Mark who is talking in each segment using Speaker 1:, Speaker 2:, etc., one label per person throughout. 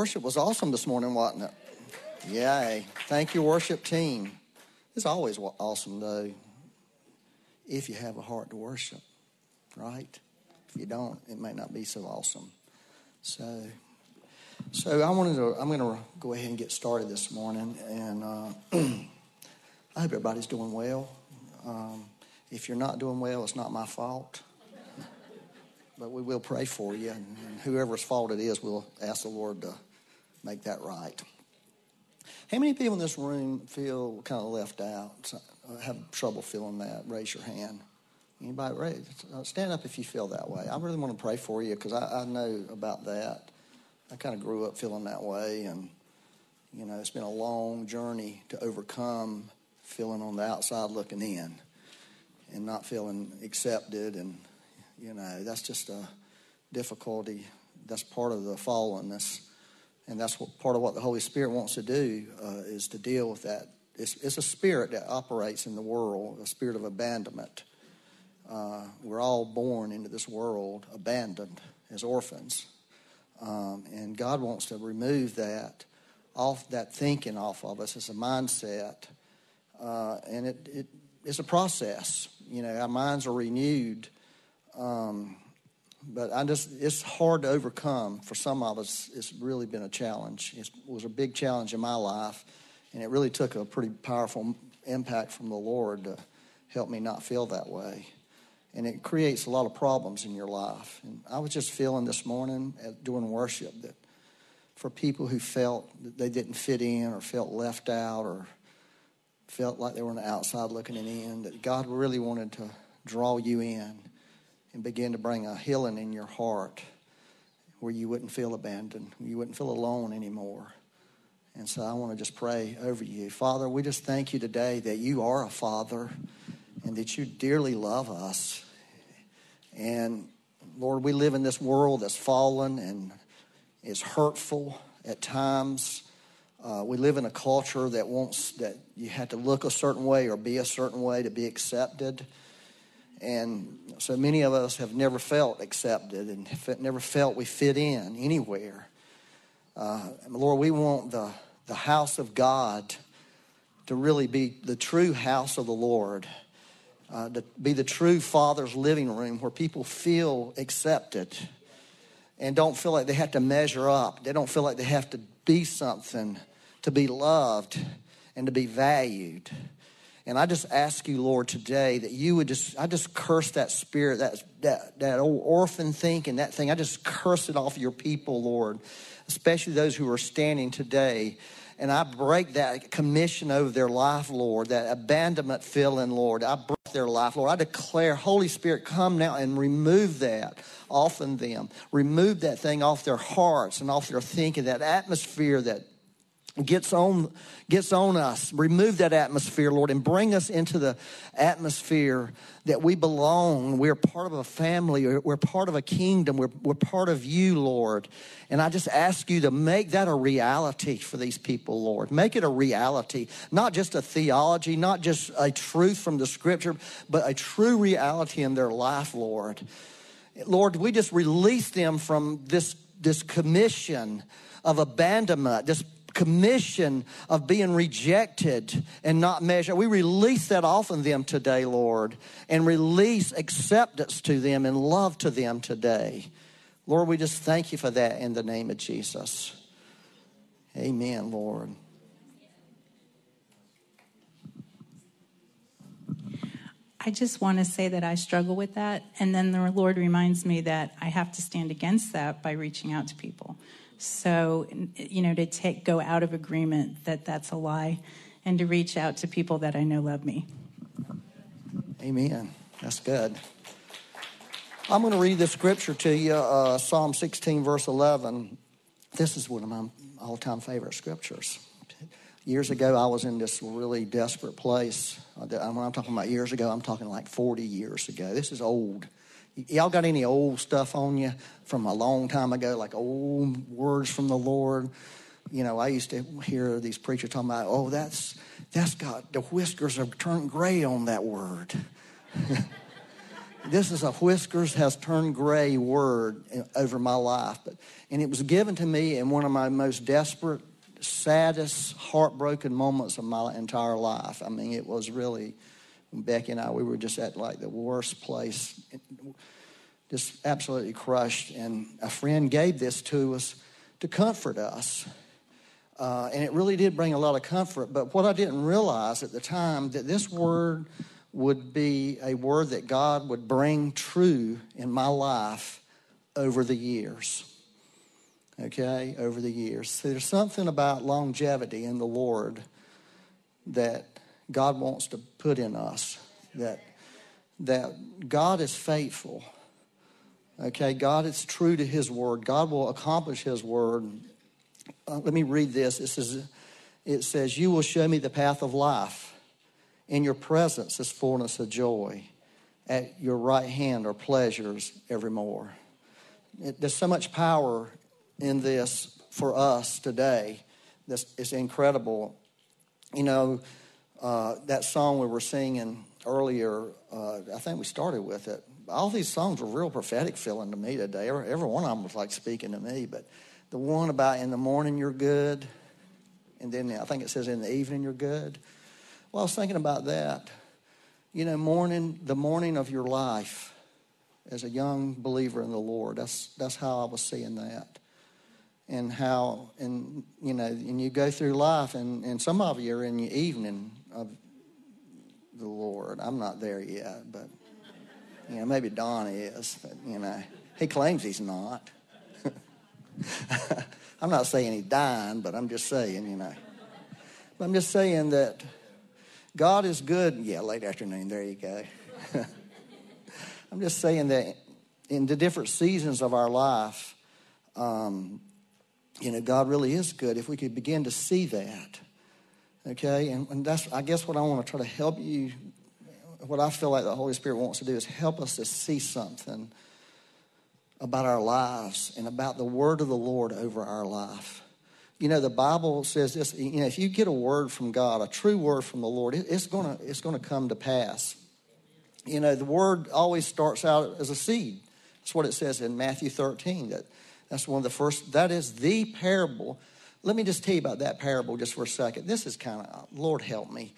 Speaker 1: Worship was awesome this morning, wasn't it? Yay. Thank you, worship team. It's always awesome, though, if you have a heart to worship, right? If you don't, it may not be so awesome. So, so I wanted to, I'm going to go ahead and get started this morning. And uh, I hope everybody's doing well. Um, if you're not doing well, it's not my fault. But we will pray for you. And whoever's fault it is, we'll ask the Lord to make that right. How many people in this room feel kind of left out? Uh, have trouble feeling that? Raise your hand. Anybody raise? Uh, stand up if you feel that way. I really want to pray for you because I, I know about that. I kind of grew up feeling that way, and you know, it's been a long journey to overcome feeling on the outside looking in and not feeling accepted, and you know, that's just a difficulty. That's part of the fallenness and that's what part of what the Holy Spirit wants to do uh, is to deal with that. It's, it's, a spirit that operates in the world, a spirit of abandonment. Uh, we're all born into this world abandoned as orphans, um, and God wants to remove that off that thinking off of us as a mindset, uh, and it, it, it's a process. You know, our minds are renewed. Um, but I just it's hard to overcome for some of us. It's really been a challenge. It was a big challenge in my life, and it really took a pretty powerful impact from the Lord to help me not feel that way. And it creates a lot of problems in your life. And I was just feeling this morning during worship that for people who felt that they didn't fit in or felt left out or felt like they were on the outside looking in, that God really wanted to draw you in and begin to bring a healing in your heart where you wouldn't feel abandoned, you wouldn't feel alone anymore. And so I want to just pray over you. Father, we just thank you today that you are a father and that you dearly love us. And Lord, we live in this world that's fallen and is hurtful at times. Uh, we live in a culture that wants that you have to look a certain way or be a certain way to be accepted. And so many of us have never felt accepted and never felt we fit in anywhere. Uh, Lord, we want the, the house of God to really be the true house of the Lord, uh, to be the true Father's living room where people feel accepted and don't feel like they have to measure up. They don't feel like they have to be something to be loved and to be valued. And I just ask you, Lord, today that you would just, I just curse that spirit, that, that, that old orphan thinking, that thing. I just curse it off your people, Lord, especially those who are standing today. And I break that commission over their life, Lord, that abandonment feeling, Lord. I break their life, Lord. I declare, Holy Spirit, come now and remove that off in them. Remove that thing off their hearts and off their thinking, that atmosphere that gets on gets on us. Remove that atmosphere lord and bring us into the atmosphere that we belong. We're part of a family. We're part of a kingdom. We're, we're part of you lord. And i just ask you to make that a reality for these people lord. Make it a reality not just a theology not just a truth from the scripture but a true reality in their life lord. Lord we just release them from this this commission of abandonment this commission of being rejected and not measured. We release that off of them today, Lord, and release acceptance to them and love to them today. Lord, we just thank you for that in the name of Jesus. Amen, Lord.
Speaker 2: I just want to say that I struggle with that. And then the Lord reminds me that I have to stand against that by reaching out to people. So, you know, to take go out of agreement that that's a lie and to reach out to people that I know love me.
Speaker 1: Amen. That's good. I'm going to read the scripture to you, uh, Psalm 16, verse 11. This is one of my all time favorite scriptures. Years ago, I was in this really desperate place. Uh, when I'm talking about years ago, I'm talking like 40 years ago. This is old. Y'all got any old stuff on you from a long time ago, like old words from the Lord? You know, I used to hear these preachers talking about, oh, that's that's got the whiskers have turned gray on that word. this is a whiskers has turned gray word over my life. But, and it was given to me in one of my most desperate, saddest, heartbroken moments of my entire life. I mean, it was really, Becky and I, we were just at like the worst place, just absolutely crushed. And a friend gave this to us to comfort us. Uh, and it really did bring a lot of comfort. But what I didn't realize at the time that this word would be a word that God would bring true in my life over the years. Okay, over the years. So there's something about longevity in the Lord that God wants to put in us. That that God is faithful. Okay, God is true to His word. God will accomplish His word. Uh, let me read this. It says, it says, You will show me the path of life. In your presence is fullness of joy. At your right hand are pleasures evermore. It, there's so much power in this for us today. This is incredible. You know, uh, that song we were singing earlier, uh, I think we started with it. All these songs were real prophetic feeling to me today. Every, every one of them was like speaking to me. But the one about in the morning you're good, and then I think it says in the evening you're good. Well, I was thinking about that. You know, morning, the morning of your life as a young believer in the Lord. That's that's how I was seeing that. And how and you know, and you go through life and, and some of you are in the evening of the Lord. I'm not there yet, but you know, maybe Don is, but you know, he claims he's not. I'm not saying he's dying, but I'm just saying, you know. But I'm just saying that God is good. Yeah, late afternoon. There you go. I'm just saying that in the different seasons of our life, um, you know, God really is good. If we could begin to see that, okay, and, and that's, I guess, what I want to try to help you. What I feel like the Holy Spirit wants to do is help us to see something about our lives and about the word of the Lord over our life you know, the Bible says this, you know, if you get a word from God, a true word from the Lord, it's going to it's to come to pass. You know, the word always starts out as a seed. That's what it says in Matthew 13. That that's one of the first, that is the parable. Let me just tell you about that parable just for a second. This is kind of, Lord help me.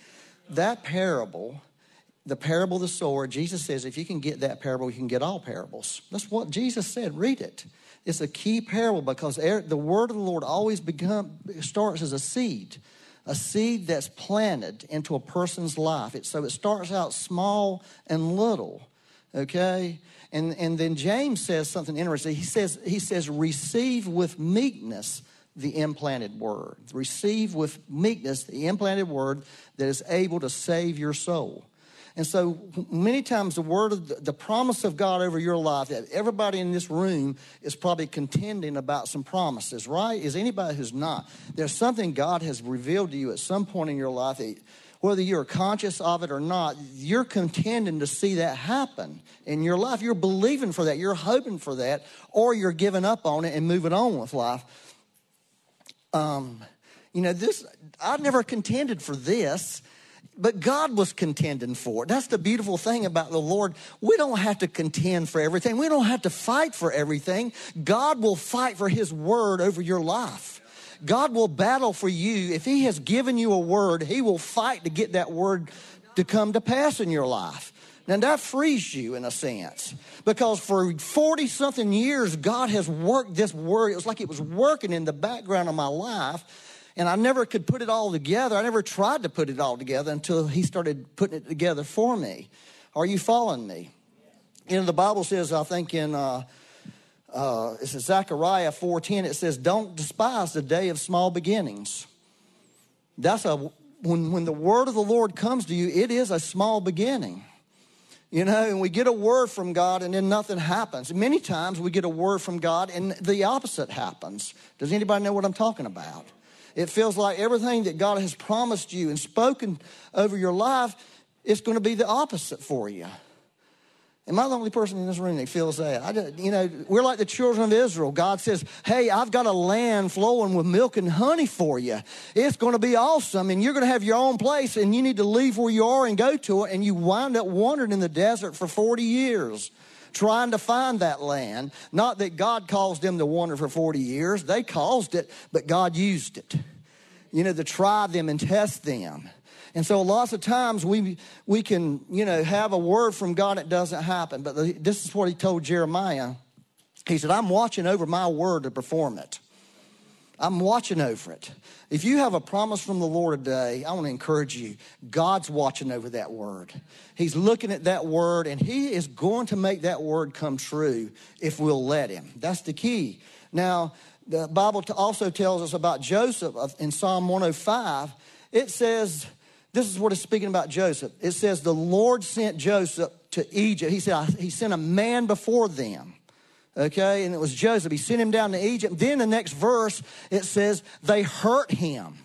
Speaker 1: That parable, the parable of the sower, Jesus says if you can get that parable, you can get all parables. That's what Jesus said. Read it. It's a key parable because er, the word of the Lord always become, starts as a seed, a seed that's planted into a person's life. It, so it starts out small and little, okay? And, and then James says something interesting. He says, he says, receive with meekness the implanted word. Receive with meekness the implanted word that is able to save your soul. And so many times the word of the, the, promise of God over your life that everybody in this room is probably contending about some promises, right? Is anybody who's not? There's something God has revealed to you at some point in your life that whether you're conscious of it or not, you're contending to see that happen in your life. You're believing for that, you're hoping for that, or you're giving up on it and moving on with life. Um, you know, this I never contended for this. But God was contending for it. That's the beautiful thing about the Lord. We don't have to contend for everything. We don't have to fight for everything. God will fight for His word over your life. God will battle for you. If He has given you a word, He will fight to get that word to come to pass in your life. Now that frees you in a sense because for 40 something years, God has worked this word. It was like it was working in the background of my life and I never could put it all together. I never tried to put it all together until he started putting it together for me. Are you following me? You know, the Bible says, I think in uh, uh, it's Zechariah 4.10, it says, don't despise the day of small beginnings. That's a, when, when the word of the Lord comes to you, it is a small beginning. You know, and we get a word from God and then nothing happens. Many times we get a word from God and the opposite happens. Does anybody know what I'm talking about? It feels like everything that God has promised you and spoken over your life is going to be the opposite for you. Am I the only person in this room that feels that? I, you know, we're like the children of Israel. God says, "Hey, I've got a land flowing with milk and honey for you. It's going to be awesome, and you're going to have your own place, and you need to leave where you are and go to it." And you wind up wandering in the desert for 40 years, trying to find that land. Not that God caused them to wander for 40 years; they caused it, but God used it. You know, to try them and test them. And so lots of times we, we can, you know, have a word from God, it doesn't happen. But the, this is what he told Jeremiah. He said, I'm watching over my word to perform it. I'm watching over it. If you have a promise from the Lord today, I want to encourage you. God's watching over that word. He's looking at that word and he is going to make that word come true if we'll let him. That's the key. Now, the Bible also tells us about Joseph in Psalm 105. It says, this is what it's speaking about Joseph. It says, The Lord sent Joseph to Egypt. He said, He sent a man before them. Okay, and it was Joseph. He sent him down to Egypt. Then the next verse, it says, They hurt him.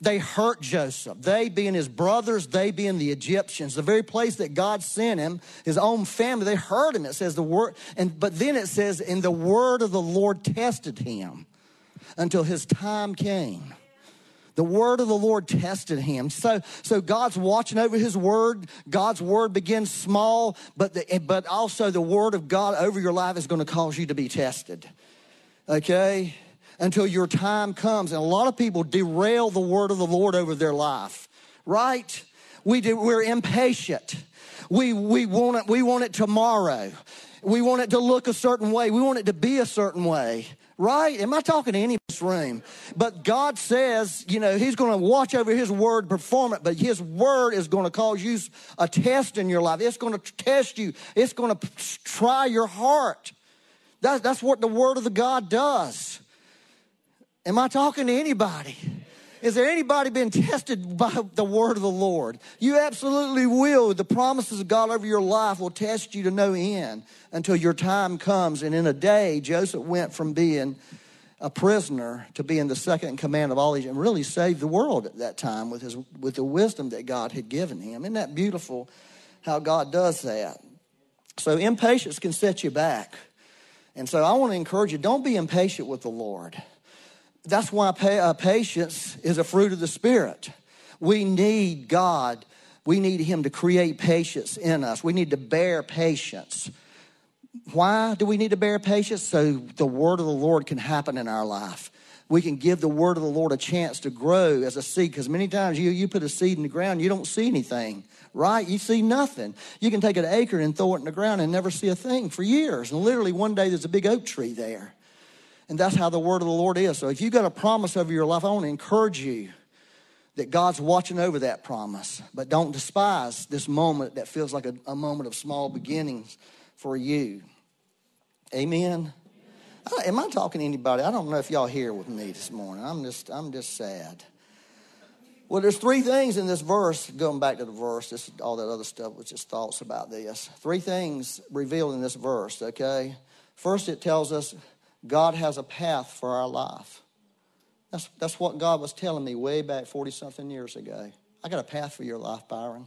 Speaker 1: They hurt Joseph. They being his brothers, they being the Egyptians. The very place that God sent him, his own family, they hurt him. It says the word, and but then it says, and the word of the Lord tested him until his time came. The word of the Lord tested him. So, so God's watching over his word. God's word begins small, but, the, but also the word of God over your life is going to cause you to be tested. Okay? Until your time comes. And a lot of people derail the word of the Lord over their life, right? We do, we're impatient. We, we, want it, we want it tomorrow. We want it to look a certain way. We want it to be a certain way right? Am I talking to any in this room? But God says, you know, He's going to watch over His word, perform it, but His word is going to cause you a test in your life. It's going to test you, it's going to try your heart. That's, that's what the word of the God does. Am I talking to anybody? Is there anybody been tested by the word of the Lord? You absolutely will. The promises of God over your life will test you to no end until your time comes. And in a day, Joseph went from being a prisoner to being the second in command of all Egypt and really saved the world at that time with, his, with the wisdom that God had given him. Isn't that beautiful how God does that? So impatience can set you back. And so I want to encourage you don't be impatient with the Lord that's why uh, patience is a fruit of the Spirit. We need God. We need Him to create patience in us. We need to bear patience. Why do we need to bear patience? So the word of the Lord can happen in our life. We can give the word of the Lord a chance to grow as a seed because many times you, you put a seed in the ground, you don't see anything, right? You see nothing. You can take an acre and throw it in the ground and never see a thing for years. And literally one day there's a big oak tree there. And that's how the word of the Lord is. So if you've got a promise over your life, I want to encourage you that God's watching over that promise. But don't despise this moment that feels like a, a moment of small beginnings for you. Amen. I, am I talking to anybody? I don't know if y'all here with me this morning. I'm just I'm just sad. Well, there's three things in this verse. Going back to the verse, this all that other stuff was just thoughts about this. Three things revealed in this verse. Okay, first it tells us God has a path for our life. That's, that's what God was telling me way back 40 something years ago. I got a path for your life, Byron.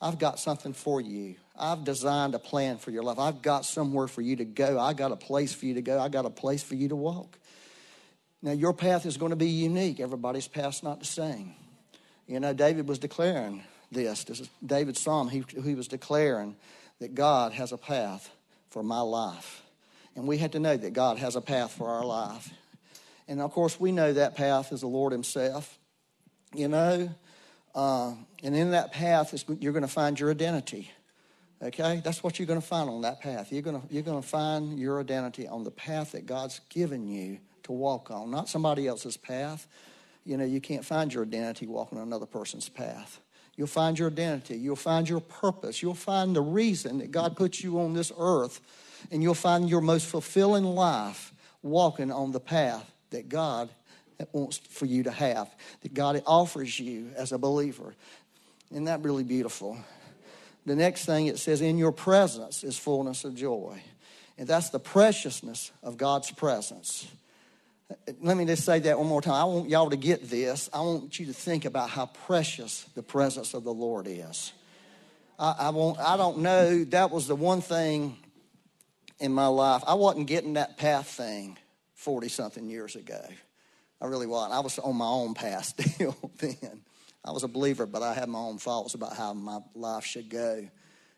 Speaker 1: I've got something for you. I've designed a plan for your life. I've got somewhere for you to go. I got a place for you to go. I got a place for you to walk. Now, your path is going to be unique. Everybody's path's not the same. You know, David was declaring this. This is David's psalm. He, he was declaring that God has a path for my life. And we have to know that God has a path for our life. And of course, we know that path is the Lord Himself. You know, uh, and in that path, you're going to find your identity. Okay? That's what you're going to find on that path. You're going to, you're going to find your identity on the path that God's given you to walk on, not somebody else's path. You know, you can't find your identity walking on another person's path. You'll find your identity. You'll find your purpose. You'll find the reason that God put you on this earth and you'll find your most fulfilling life walking on the path that God wants for you to have, that God offers you as a believer. Isn't that really beautiful? The next thing it says, In your presence is fullness of joy. And that's the preciousness of God's presence. Let me just say that one more time. I want y'all to get this. I want you to think about how precious the presence of the Lord is. I, I won't. I don't know. That was the one thing in my life. I wasn't getting that path thing forty something years ago. I really wasn't. I was on my own path still then. I was a believer, but I had my own thoughts about how my life should go.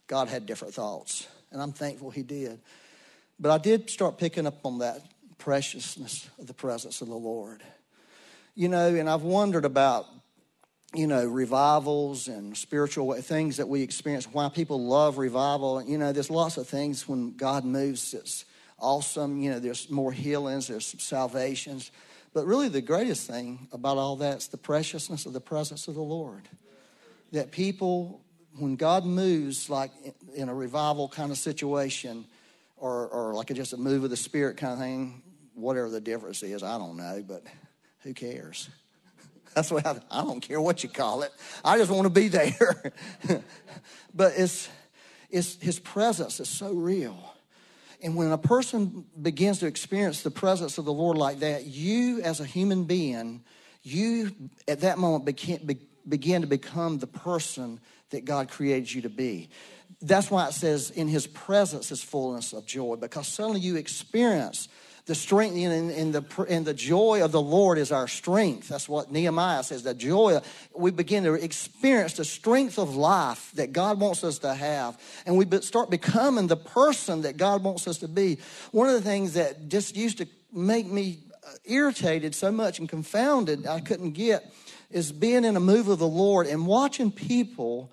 Speaker 1: God had different thoughts, and I'm thankful He did. But I did start picking up on that preciousness of the presence of the Lord. You know, and I've wondered about, you know, revivals and spiritual things that we experience, why people love revival. You know, there's lots of things when God moves, it's awesome. You know, there's more healings, there's salvations. But really, the greatest thing about all that is the preciousness of the presence of the Lord. That people, when God moves, like in a revival kind of situation, or, or like just a move of the Spirit kind of thing, whatever the difference is, I don't know, but who cares? That's what I, I don't care what you call it. I just want to be there. but it's, it's his presence is so real. And when a person begins to experience the presence of the Lord like that, you as a human being, you at that moment begin, begin to become the person that God created you to be. That's why it says, in his presence is fullness of joy, because suddenly you experience the strength and, the, and the joy of the Lord is our strength. That's what Nehemiah says. The joy, we begin to experience the strength of life that God wants us to have. And we start becoming the person that God wants us to be. One of the things that just used to make me uh, irritated so much and confounded, I couldn't get, is being in a move of the Lord and watching people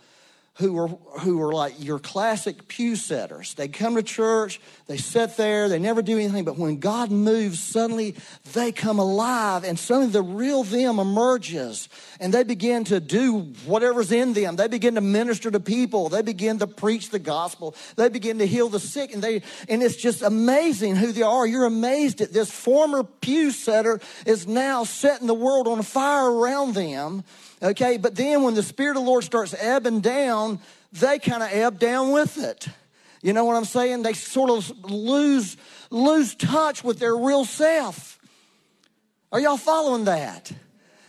Speaker 1: who were who were like your classic pew setters. They come to church, they sit there, they never do anything, but when God moves, suddenly they come alive and suddenly the real them emerges and they begin to do whatever's in them. They begin to minister to people, they begin to preach the gospel, they begin to heal the sick, and they and it's just amazing who they are. You're amazed that this former pew setter is now setting the world on fire around them Okay, but then when the Spirit of the Lord starts ebbing down, they kind of ebb down with it. You know what I'm saying? They sort of lose lose touch with their real self. Are y'all following that?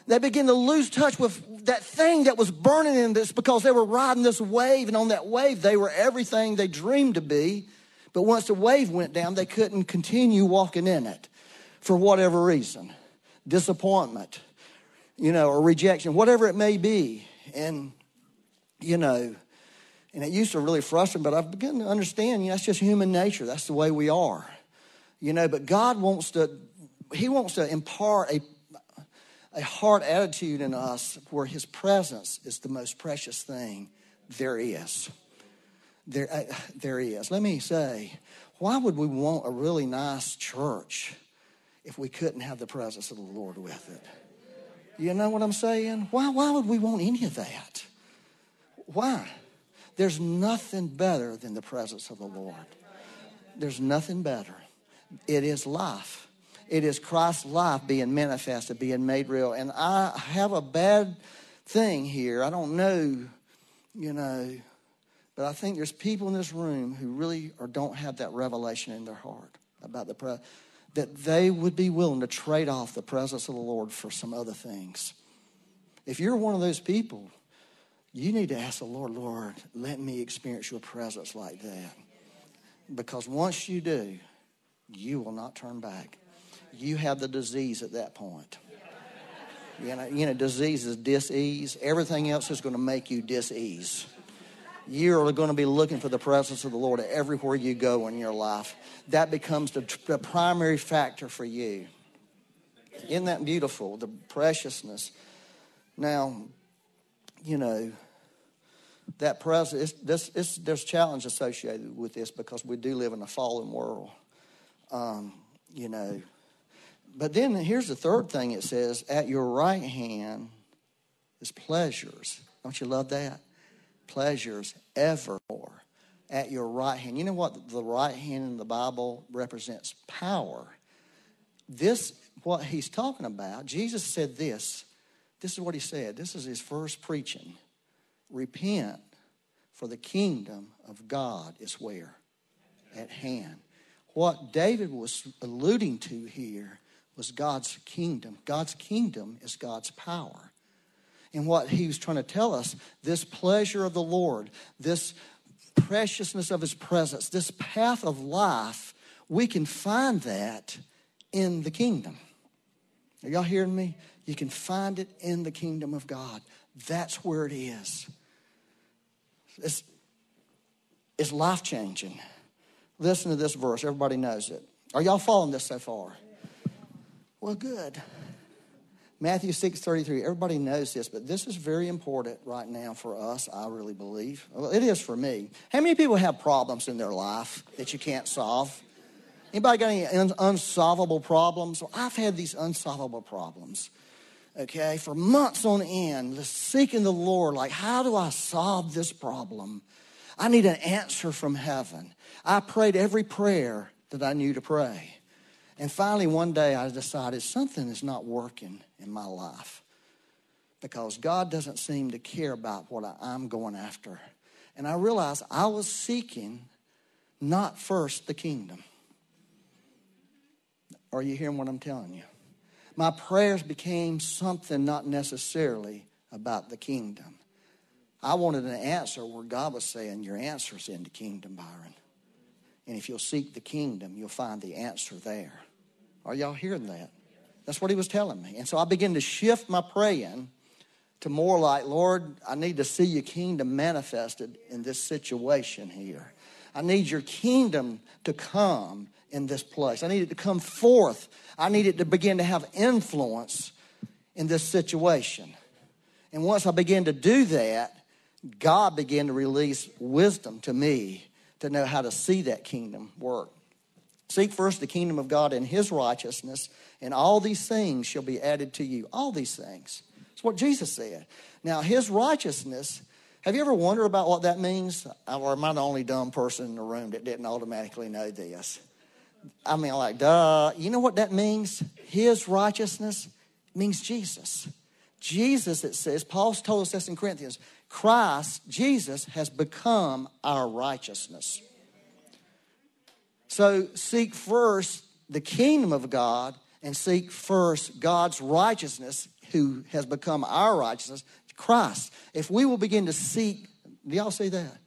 Speaker 1: They begin to lose touch with that thing that was burning in this because they were riding this wave, and on that wave, they were everything they dreamed to be. But once the wave went down, they couldn't continue walking in it for whatever reason disappointment, you know, or rejection, whatever it may be. And, you know, and it used to really frustrate me, but I've begun to understand, you know, that's just human nature. That's the way we are. You know, but God wants to, He wants to impart a, a heart attitude in us where His presence is the most precious thing there is. There, uh, there is. Let me say, why would we want a really nice church if we couldn't have the presence of the Lord with it? You know what I'm saying? Why, why would we want any of that? Why? There's nothing better than the presence of the Lord. There's nothing better. It is life. It is Christ's life being manifested, being made real. And I have a bad thing here. I don't know, you know, but I think there's people in this room who really or don't have that revelation in their heart about the presence that they would be willing to trade off the presence of the Lord for some other things. If you're one of those people, you need to ask the Lord, Lord, let me experience your presence like that. Because once you do, you will not turn back. You have the disease at that point. You know, you know disease is dis-ease. Everything else is going to make you dis-ease you're going to be looking for the presence of the Lord everywhere you go in your life. That becomes the, the primary factor for you. Isn't that beautiful? The preciousness. Now, you know, that presence, this, it's, there's challenge associated with this because we do live in a fallen world. Um, you know, but then here's the third thing it says at your right hand is pleasures. Don't you love that? Pleasures evermore at your right hand. You know what the right hand in the Bible represents? Power. This, what he's talking about, Jesus said this. This is what he said. This is his first preaching. Repent, for the kingdom of God is where? At hand. What David was alluding to here was God's kingdom. God's kingdom is God's power. In what he was trying to tell us this pleasure of the Lord, this preciousness of his presence, this path of life, we can find that in the kingdom. Are y'all hearing me? You can find it in the kingdom of God. That's where it is. It's, it's life changing. Listen to this verse. Everybody knows it. Are y'all following this so far? Well, good. Matthew 6 33. Everybody knows this, but this is very important right now for us, I really believe. Well, it is for me. How many people have problems in their life that you can't solve? Anybody got any un- unsolvable problems? Well, I've had these unsolvable problems, okay, for months on end, just seeking the Lord, like, how do I solve this problem? I need an answer from heaven. I prayed every prayer that I knew to pray. And finally, one day, I decided something is not working in my life because God doesn't seem to care about what I'm going after. And I realized I was seeking not first the kingdom. Are you hearing what I'm telling you? My prayers became something not necessarily about the kingdom. I wanted an answer where God was saying, Your answer's in the kingdom, Byron. And if you'll seek the kingdom, you'll find the answer there. Are y'all hearing that? That's what he was telling me. And so I began to shift my praying to more like, Lord, I need to see your kingdom manifested in this situation here. I need your kingdom to come in this place. I need it to come forth. I need it to begin to have influence in this situation. And once I began to do that, God began to release wisdom to me to know how to see that kingdom work. Seek first the kingdom of God and his righteousness, and all these things shall be added to you. All these things. That's what Jesus said. Now, his righteousness, have you ever wondered about what that means? Or am I the only dumb person in the room that didn't automatically know this? I mean, like, duh. You know what that means? His righteousness means Jesus. Jesus, it says, Paul's told us this in Corinthians, Christ, Jesus, has become our righteousness. So seek first the kingdom of God and seek first God's righteousness, who has become our righteousness, Christ. If we will begin to seek, do y'all see that?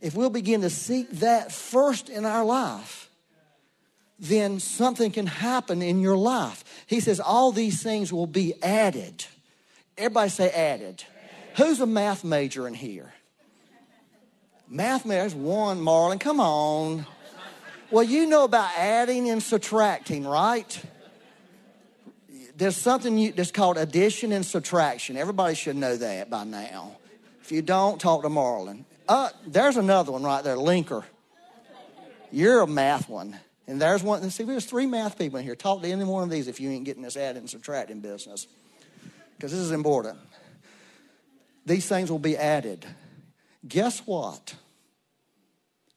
Speaker 1: If we'll begin to seek that first in our life, then something can happen in your life. He says, all these things will be added. Everybody say added. Who's a math major in here? Math major, one, Marlon, come on. Well, you know about adding and subtracting, right? There's something that's called addition and subtraction. Everybody should know that by now. If you don't, talk to Marlon. Uh, there's another one right there, linker. You're a math one. And there's one. See, there's three math people in here. Talk to any one of these if you ain't getting this adding and subtracting business. Because this is important. These things will be added. Guess what?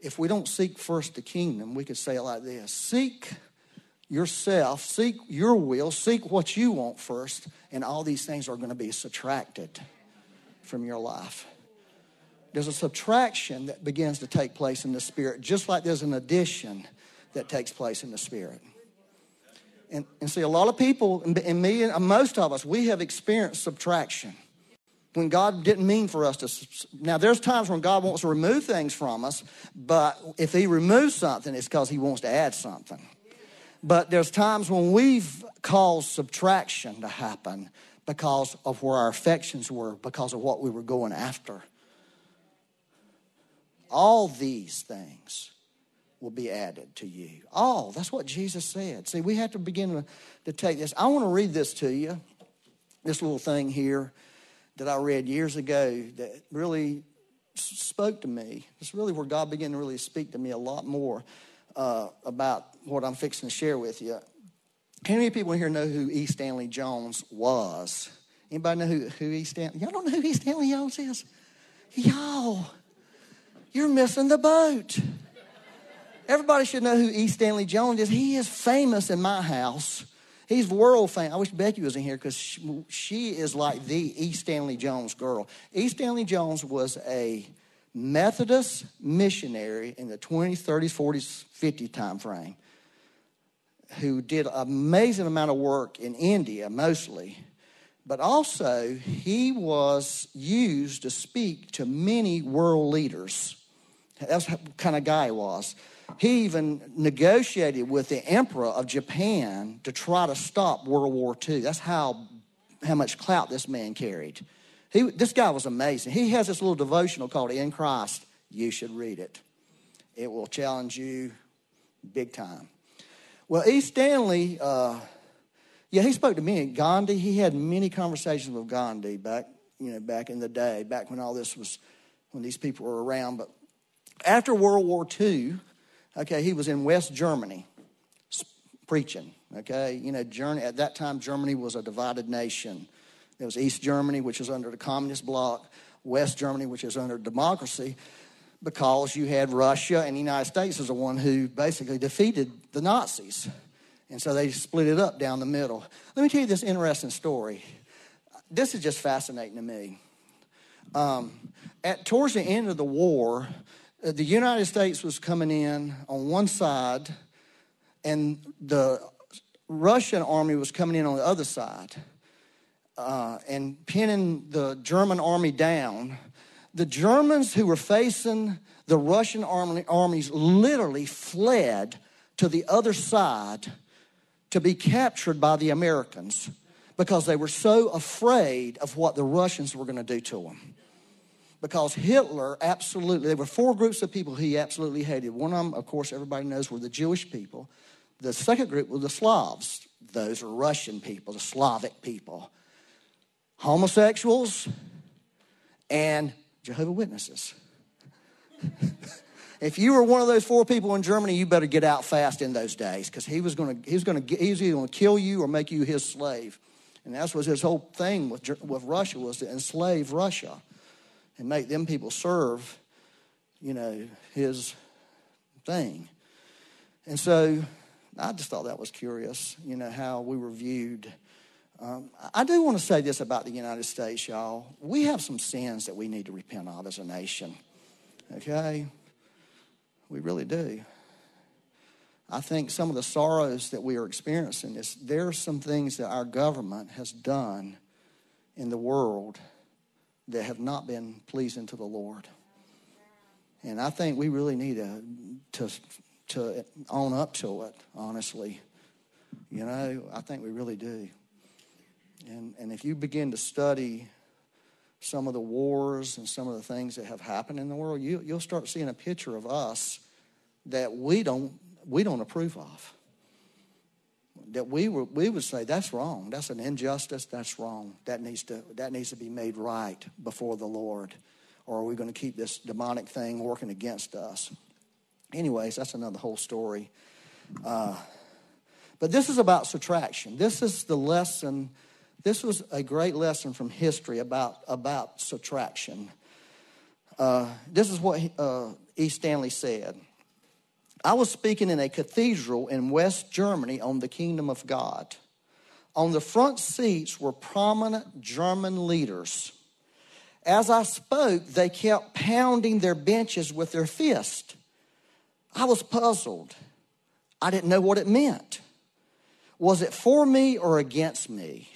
Speaker 1: If we don't seek first the kingdom, we could say it like this Seek yourself, seek your will, seek what you want first, and all these things are going to be subtracted from your life. There's a subtraction that begins to take place in the spirit, just like there's an addition that takes place in the spirit. And, and see, a lot of people, and me and most of us, we have experienced subtraction when God didn't mean for us to. Now, there's times when God wants to remove things from us, but if He removes something, it's because He wants to add something. But there's times when we've caused subtraction to happen because of where our affections were, because of what we were going after. All these things will be added to you. All. That's what Jesus said. See, we have to begin to, to take this. I want to read this to you, this little thing here that I read years ago that really spoke to me. It's really where God began to really speak to me a lot more uh, about what I'm fixing to share with you. How many people here know who E. Stanley Jones was? Anybody know who, who E. Stanley? Y'all don't know who E. Stanley Jones is? Y'all, you're missing the boat. Everybody should know who E. Stanley Jones is. He is famous in my house. He's world famous. I wish Becky was in here because she, is like the E. Stanley Jones girl. E. Stanley Jones was a Methodist missionary in the 20s, 30s, 40s, 50 time frame who did an amazing amount of work in India mostly, but also he was used to speak to many world leaders. That's kind of guy he was. He even negotiated with the emperor of Japan to try to stop World War II. That's how, how much clout this man carried. He, this guy was amazing. He has this little devotional called In Christ. You should read it. It will challenge you big time. Well, E. Stanley, uh, yeah, he spoke to me. Gandhi, he had many conversations with Gandhi back, you know, back in the day, back when all this was, when these people were around. But after World War II, okay, he was in West Germany preaching. Okay, you know, Germany, at that time Germany was a divided nation. There was East Germany, which was under the communist bloc, West Germany, which is under democracy because you had Russia and the United States as the one who basically defeated the Nazis. And so they split it up down the middle. Let me tell you this interesting story. This is just fascinating to me. Um, at towards the end of the war, the United States was coming in on one side, and the Russian army was coming in on the other side, uh, and pinning the German army down the Germans who were facing the Russian army, armies literally fled to the other side to be captured by the Americans because they were so afraid of what the Russians were going to do to them. Because Hitler absolutely, there were four groups of people he absolutely hated. One of them, of course, everybody knows were the Jewish people. The second group were the Slavs. Those are Russian people, the Slavic people. Homosexuals and Jehovah Witnesses. if you were one of those four people in Germany, you better get out fast in those days because he was going to he was going to he was either going to kill you or make you his slave, and that's what his whole thing with with Russia was to enslave Russia, and make them people serve, you know, his thing, and so I just thought that was curious, you know, how we were viewed um, I do want to say this about the United States, y'all. We have some sins that we need to repent of as a nation. Okay? We really do. I think some of the sorrows that we are experiencing is there are some things that our government has done in the world that have not been pleasing to the Lord. And I think we really need to, to, to own up to it, honestly. You know, I think we really do. And, and if you begin to study some of the wars and some of the things that have happened in the world, you, you'll start seeing a picture of us that we don't, we don't approve of. That we, were, we would say, that's wrong. That's an injustice. That's wrong. That needs, to, that needs to be made right before the Lord. Or are we going to keep this demonic thing working against us? Anyways, that's another whole story. Uh, but this is about subtraction. This is the lesson this was a great lesson from history about, about subtraction. Uh, this is what uh, E. Stanley said. I was speaking in a cathedral in West Germany on the kingdom of God. On the front seats were prominent German leaders. As I spoke, they kept pounding their benches with their fist. I was puzzled. I didn't know what it meant. Was it for me or against me?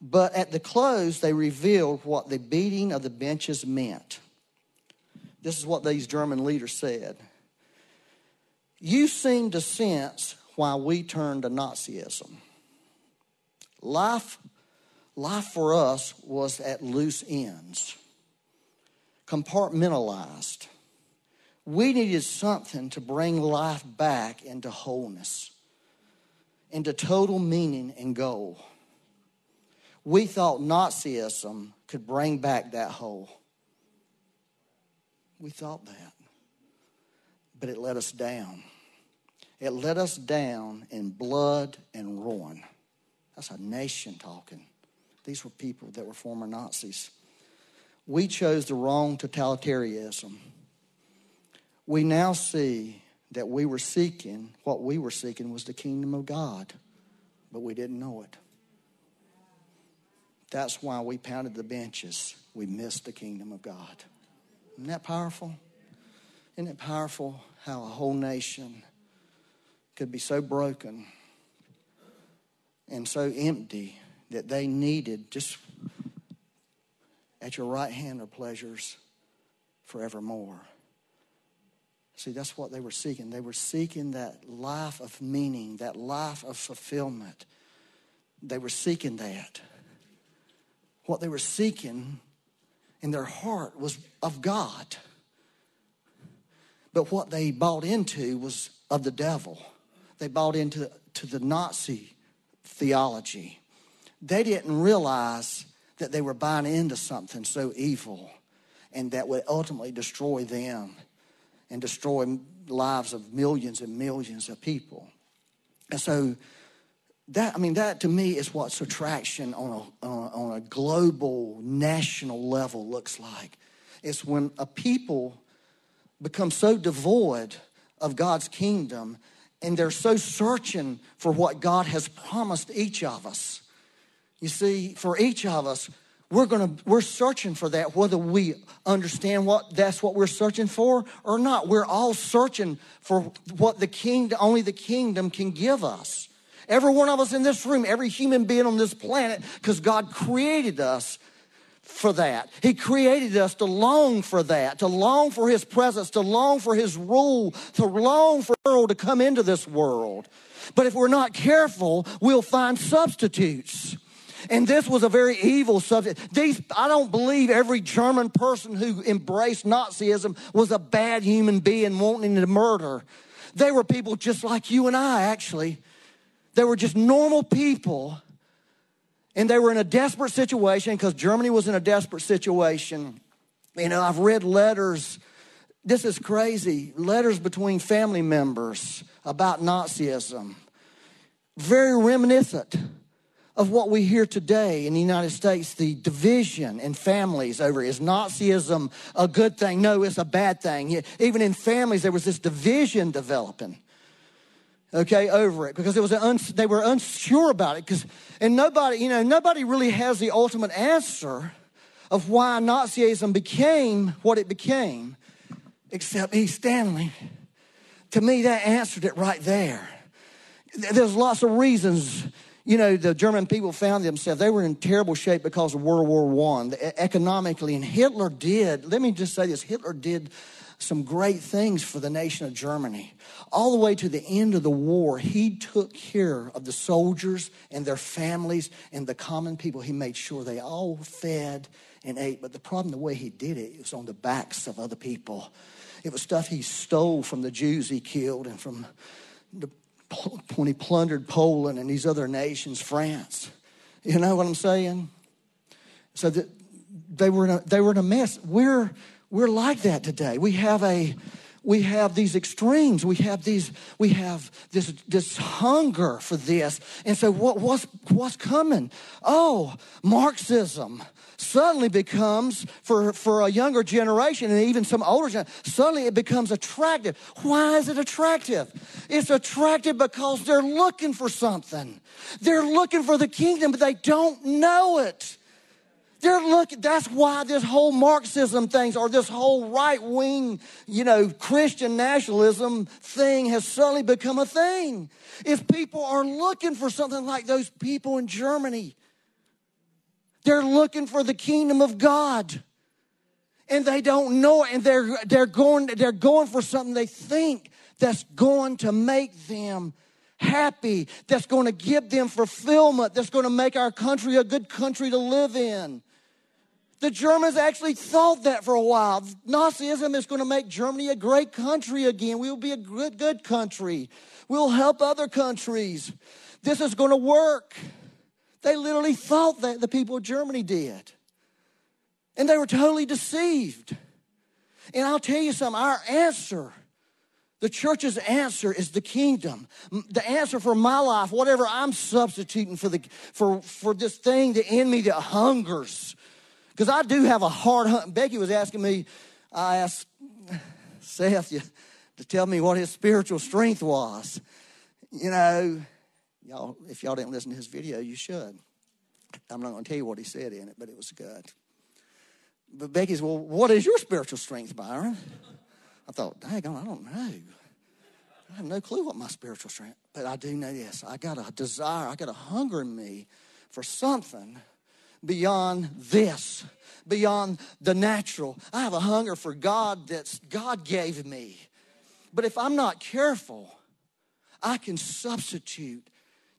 Speaker 1: But at the close, they revealed what the beating of the benches meant. This is what these German leaders said. You seem to sense why we turned to Nazism. Life, life for us was at loose ends, compartmentalized. We needed something to bring life back into wholeness, into total meaning and goal we thought Nazism could bring back that whole. We thought that. But it let us down. It let us down in blood and ruin. That's a nation talking. These were people that were former Nazis. We chose the wrong totalitarianism. We now see that we were seeking, what we were seeking was the kingdom of God, but we didn't know it. That's why we pounded the benches. We missed the kingdom of God. Isn't that powerful? Isn't it powerful how a whole nation could be so broken and so empty that they needed just at your right hand are pleasures forevermore. See, that's what they were seeking. They were seeking that life of meaning, that life of fulfillment. They were seeking that. What they were seeking in their heart was of God. But what they bought into was of the devil. They bought into to the Nazi theology. They didn't realize that they were buying into something so evil and that would ultimately destroy them and destroy lives of millions and millions of people. And so that I mean that to me is what attraction on a, uh, on a global national level looks like. It's when a people become so devoid of God's kingdom and they're so searching for what God has promised each of us. You see, for each of us, we're gonna we're searching for that whether we understand what that's what we're searching for or not we're all searching for what the kingdom only the kingdom can give us every one of us in this room every human being on this planet because god created us for that. He created us to long for that, to long for His presence, to long for His rule, to long for the world to come into this world. But if we're not careful, we'll find substitutes. And this was a very evil subject. These, I don't believe every German person who embraced Nazism was a bad human being wanting to murder. They were people just like you and I, actually. They were just normal people and they were in a desperate situation because Germany was in a desperate situation. You know, I've read letters. This is crazy. Letters between family members about Nazism. Very reminiscent of what we hear today in the United States the division in families over is Nazism a good thing? No, it's a bad thing. Even in families, there was this division developing okay, over it because it was un, they were unsure about it. Because and nobody, you know, nobody really has the ultimate answer of why Nazism became what it became, except E. Stanley. To me, that answered it right there. There's lots of reasons. You know, the German people found themselves, they were in terrible shape because of World War One, economically. And Hitler did, let me just say this Hitler did some great things for the nation of Germany. All the way to the end of the war, he took care of the soldiers and their families and the common people. He made sure they all fed and ate. But the problem, the way he did it, it was on the backs of other people. It was stuff he stole from the Jews he killed and from the, when he plundered Poland and these other nations, France. You know what I'm saying? So that they were in a, they were in a mess. We're we're like that today. We have a we have these extremes. We have these, we have this, this hunger for this. And so what, what's, what's coming? Oh, Marxism suddenly becomes for, for a younger generation and even some older generation, suddenly it becomes attractive. Why is it attractive? It's attractive because they're looking for something. They're looking for the kingdom, but they don't know it. They're looking, that's why this whole Marxism thing or this whole right wing, you know, Christian nationalism thing has suddenly become a thing. If people are looking for something like those people in Germany, they're looking for the kingdom of God. And they don't know it, and they're, they're, going, they're going for something they think that's going to make them happy, that's going to give them fulfillment, that's going to make our country a good country to live in. The Germans actually thought that for a while. Nazism is going to make Germany a great country again. We will be a good, good country. We'll help other countries. This is going to work. They literally thought that the people of Germany did. And they were totally deceived. And I'll tell you something our answer, the church's answer is the kingdom. The answer for my life, whatever I'm substituting for, the, for, for this thing, the enemy that hungers because I do have a hard hunt. Becky was asking me, I asked Seth to tell me what his spiritual strength was. You know, y'all, if y'all didn't listen to his video, you should. I'm not going to tell you what he said in it, but it was good. But Becky's, well, what is your spiritual strength, Byron? I thought, dang on, I don't know. I have no clue what my spiritual strength, but I do know this. I got a desire, I got a hunger in me for something beyond this, beyond the natural. I have a hunger for God that God gave me. But if I'm not careful, I can substitute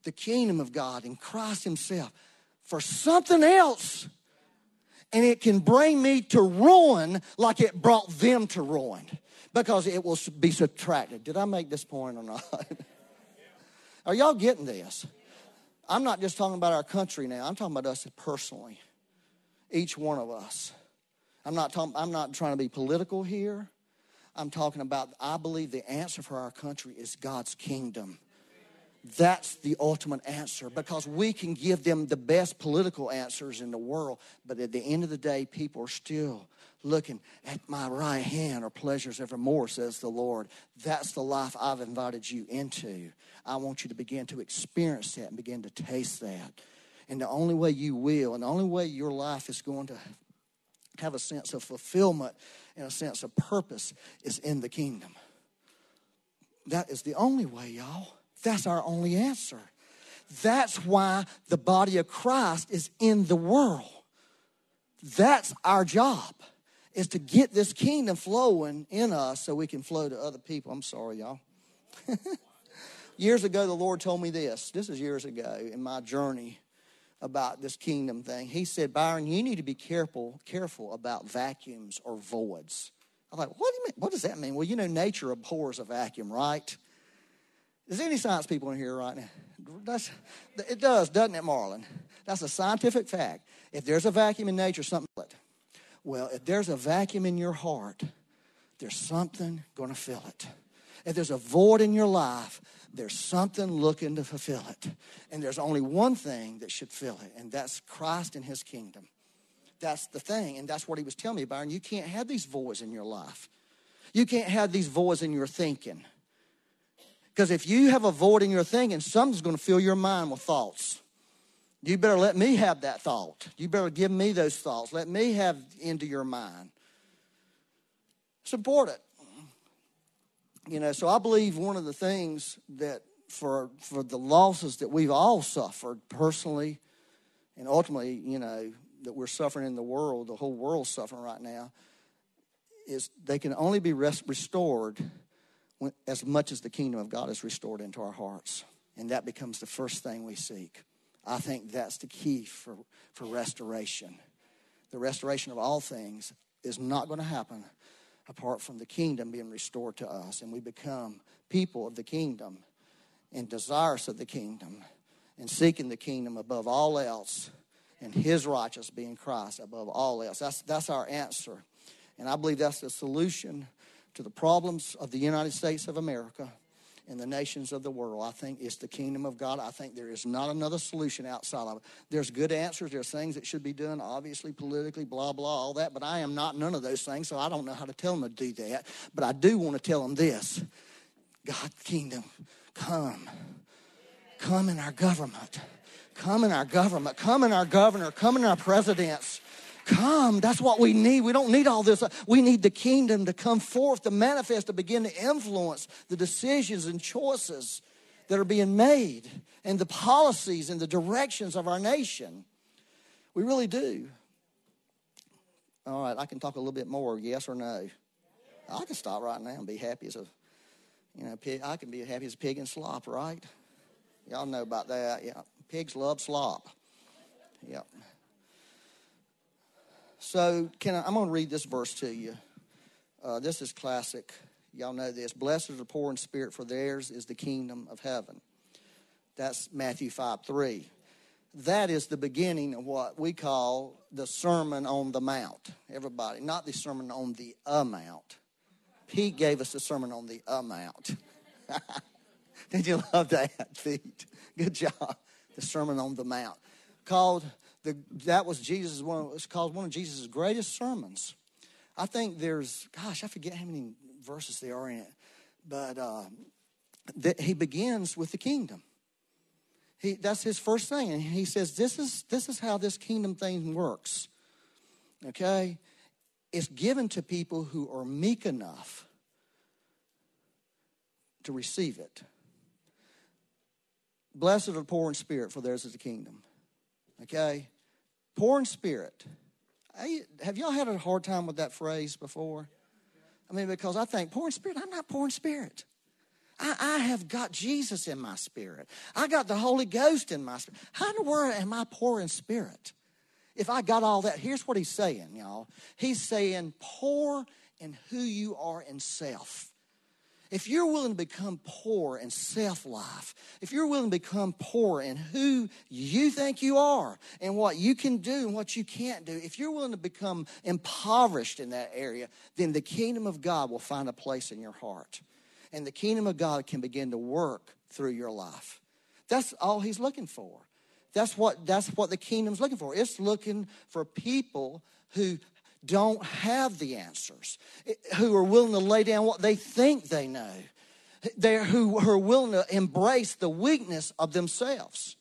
Speaker 1: the kingdom of God and Christ Himself for something else. And it can bring me to ruin like it brought them to ruin because it will be subtracted. Did I make this point or not? Are y'all getting this? I'm not just talking about our country now, I'm talking about us personally. Each one of us. I'm not, talking, I'm not trying to be political here. I'm talking about, I believe the answer for our country is God's kingdom. That's the ultimate answer because we can give them the best political answers in the world, but at the end of the day, people are still looking at my right hand or pleasures evermore, says the Lord. That's the life I've invited you into. I want you to begin to experience that and begin to taste that. And the only way you will, and the only way your life is going to have a sense of fulfillment and a sense of purpose is in the kingdom. That is the only way, y'all. That's our only answer. That's why the body of Christ is in the world. That's our job, is to get this kingdom flowing in us so we can flow to other people. I'm sorry, y'all. years ago, the Lord told me this. This is years ago in my journey about this kingdom thing. He said, Byron, you need to be careful, careful about vacuums or voids. I'm like, what do you mean? What does that mean? Well, you know, nature abhors a vacuum, right? Is there any science people in here right now? That's, it does, doesn't it, Marlon? That's a scientific fact. If there's a vacuum in nature, something. Well, if there's a vacuum in your heart, there's something going to fill it. If there's a void in your life, there's something looking to fulfill it. And there's only one thing that should fill it, and that's Christ and his kingdom. That's the thing. And that's what he was telling me, Byron. You can't have these voids in your life. You can't have these voids in your thinking. Because if you have a void in your thinking, something's going to fill your mind with thoughts. You better let me have that thought. You better give me those thoughts. Let me have into your mind. Support it. You know, so I believe one of the things that for for the losses that we've all suffered personally and ultimately, you know, that we're suffering in the world, the whole world's suffering right now, is they can only be rest, restored when, as much as the kingdom of God is restored into our hearts. And that becomes the first thing we seek. I think that's the key for, for restoration. The restoration of all things is not going to happen apart from the kingdom being restored to us. And we become people of the kingdom and desirous of the kingdom and seeking the kingdom above all else and his righteousness being Christ above all else. That's, that's our answer. And I believe that's the solution to the problems of the United States of America and the nations of the world. I think it's the kingdom of God. I think there is not another solution outside of it. There's good answers. There's things that should be done, obviously, politically, blah, blah, all that. But I am not none of those things, so I don't know how to tell them to do that. But I do want to tell them this God's kingdom, come. Come in our government. Come in our government. Come in our governor. Come in our presidents. Come. That's what we need. We don't need all this. We need the kingdom to come forth, to manifest, to begin to influence the decisions and choices that are being made and the policies and the directions of our nation. We really do. All right, I can talk a little bit more, yes or no. I can stop right now and be happy as a, you know, pig. I can be happy as a pig in slop, right? Y'all know about that. Yeah, pigs love slop. Yep. So, can I, am going to read this verse to you. Uh, this is classic. Y'all know this. Blessed are the poor in spirit, for theirs is the kingdom of heaven. That's Matthew 5 3. That is the beginning of what we call the Sermon on the Mount. Everybody, not the Sermon on the amount. Pete gave us the Sermon on the amount. Did you love that, Pete? Good job. The Sermon on the Mount. Called the, that was Jesus one was called one of Jesus' greatest sermons. I think there's gosh, I forget how many verses there are in it, but uh, that he begins with the kingdom. He, that's his first thing, and he says, "This is this is how this kingdom thing works." Okay, it's given to people who are meek enough to receive it. Blessed are the poor in spirit, for theirs is the kingdom. Okay? Poor in spirit. Have y'all had a hard time with that phrase before? I mean, because I think poor in spirit, I'm not poor in spirit. I, I, have got Jesus in my spirit. I got the Holy Ghost in my spirit. How in the world am I poor in spirit? If I got all that, here's what he's saying, y'all. He's saying, poor in who you are in self. If you're willing to become poor in self life, if you're willing to become poor in who you think you are and what you can do and what you can't do, if you're willing to become impoverished in that area, then the kingdom of God will find a place in your heart. And the kingdom of God can begin to work through your life. That's all he's looking for. That's what, that's what the kingdom's looking for. It's looking for people who don't have the answers, who are willing to lay down what they think they know, They're, who are willing to embrace the weakness of themselves.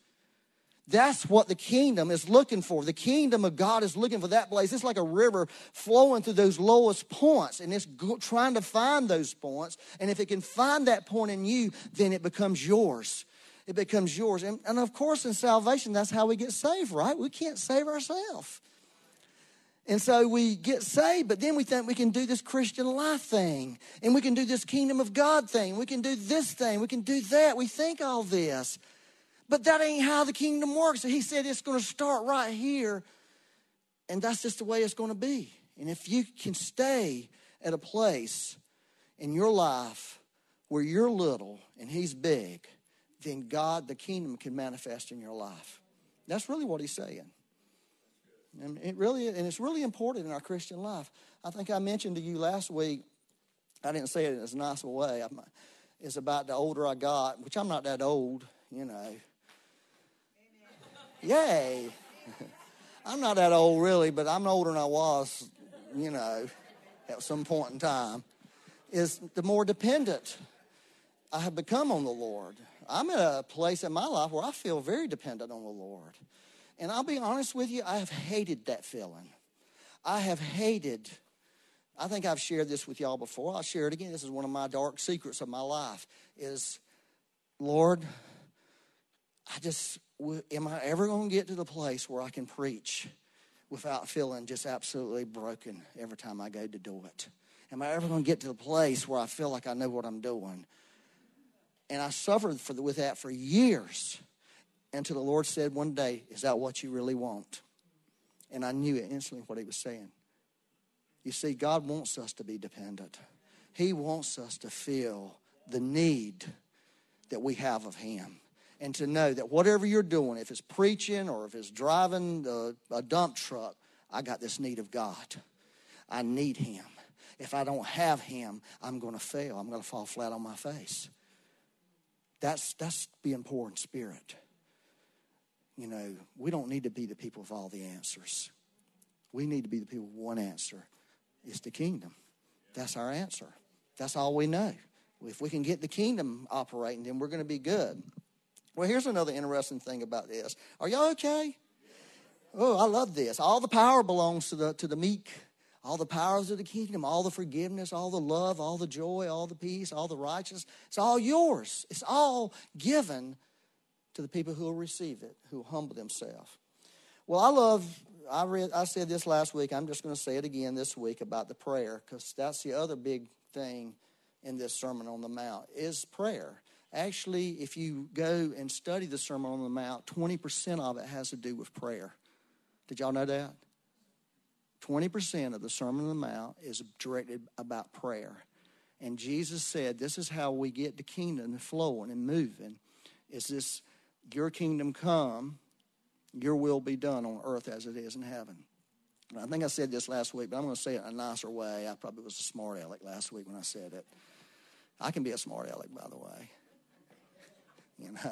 Speaker 1: That's what the kingdom is looking for. The kingdom of God is looking for that place. It's like a river flowing through those lowest points, and it's trying to find those points. And if it can find that point in you, then it becomes yours. It becomes yours. And, and of course, in salvation, that's how we get saved, right? We can't save ourselves. And so we get saved, but then we think we can do this Christian life thing, and we can do this kingdom of God thing, we can do this thing, we can do that. We think all this. But that ain't how the kingdom works. He said it's going to start right here, and that's just the way it's going to be. And if you can stay at a place in your life where you're little and He's big, then God, the kingdom, can manifest in your life. That's really what He's saying. And it really, and it's really important in our Christian life. I think I mentioned to you last week. I didn't say it in as nice a way. It's about the older I got, which I'm not that old, you know. Yay! I'm not that old really, but I'm older than I was, you know, at some point in time. Is the more dependent I have become on the Lord. I'm in a place in my life where I feel very dependent on the Lord. And I'll be honest with you, I have hated that feeling. I have hated, I think I've shared this with y'all before. I'll share it again. This is one of my dark secrets of my life is, Lord, I just, am I ever going to get to the place where I can preach without feeling just absolutely broken every time I go to do it? Am I ever going to get to the place where I feel like I know what I'm doing? And I suffered for the, with that for years until the Lord said one day, Is that what you really want? And I knew it instantly what He was saying. You see, God wants us to be dependent, He wants us to feel the need that we have of Him. And to know that whatever you're doing, if it's preaching or if it's driving a, a dump truck, I got this need of God. I need Him. If I don't have Him, I'm going to fail. I'm going to fall flat on my face. That's, that's being poor in spirit you know, we don't need to be the people with all the answers. We need to be the people with one answer. It's the kingdom. That's our answer. That's all we know. If we can get the kingdom operating, then we're going to be good. Well, here's another interesting thing about this. Are y'all okay? Oh, I love this. All the power belongs to the to the meek. All the powers of the kingdom, all the forgiveness, all the love, all the joy, all the peace, all the righteousness. It's all yours. It's all given to the people who will receive it, who humble themselves. Well, I love, I, read, I said this last week. I'm just going to say it again this week about the prayer because that's the other big thing in this Sermon on the Mount is prayer. Actually, if you go and study the Sermon on the Mount, 20% of it has to do with prayer. Did y'all know that? 20% of the Sermon on the Mount is directed about prayer. And Jesus said, This is how we get the kingdom flowing and moving. Is this your kingdom come, your will be done on earth as it is in heaven. And I think I said this last week, but I'm going to say it in a nicer way. I probably was a smart aleck last week when I said it. I can be a smart aleck, by the way. You know,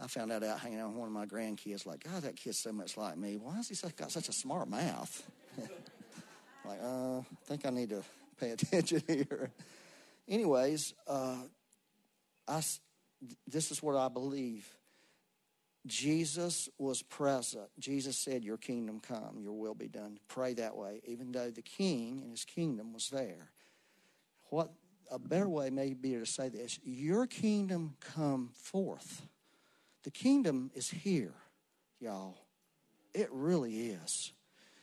Speaker 1: I found that out hanging out with one of my grandkids. Like, God, that kid's so much like me. Why has he got such a smart mouth? like, uh, I think I need to pay attention here. Anyways, uh, I this is what I believe. Jesus was present. Jesus said, Your kingdom come, your will be done. Pray that way, even though the king and his kingdom was there. What a better way may be to say this Your kingdom come forth. The kingdom is here. y'all. It really is.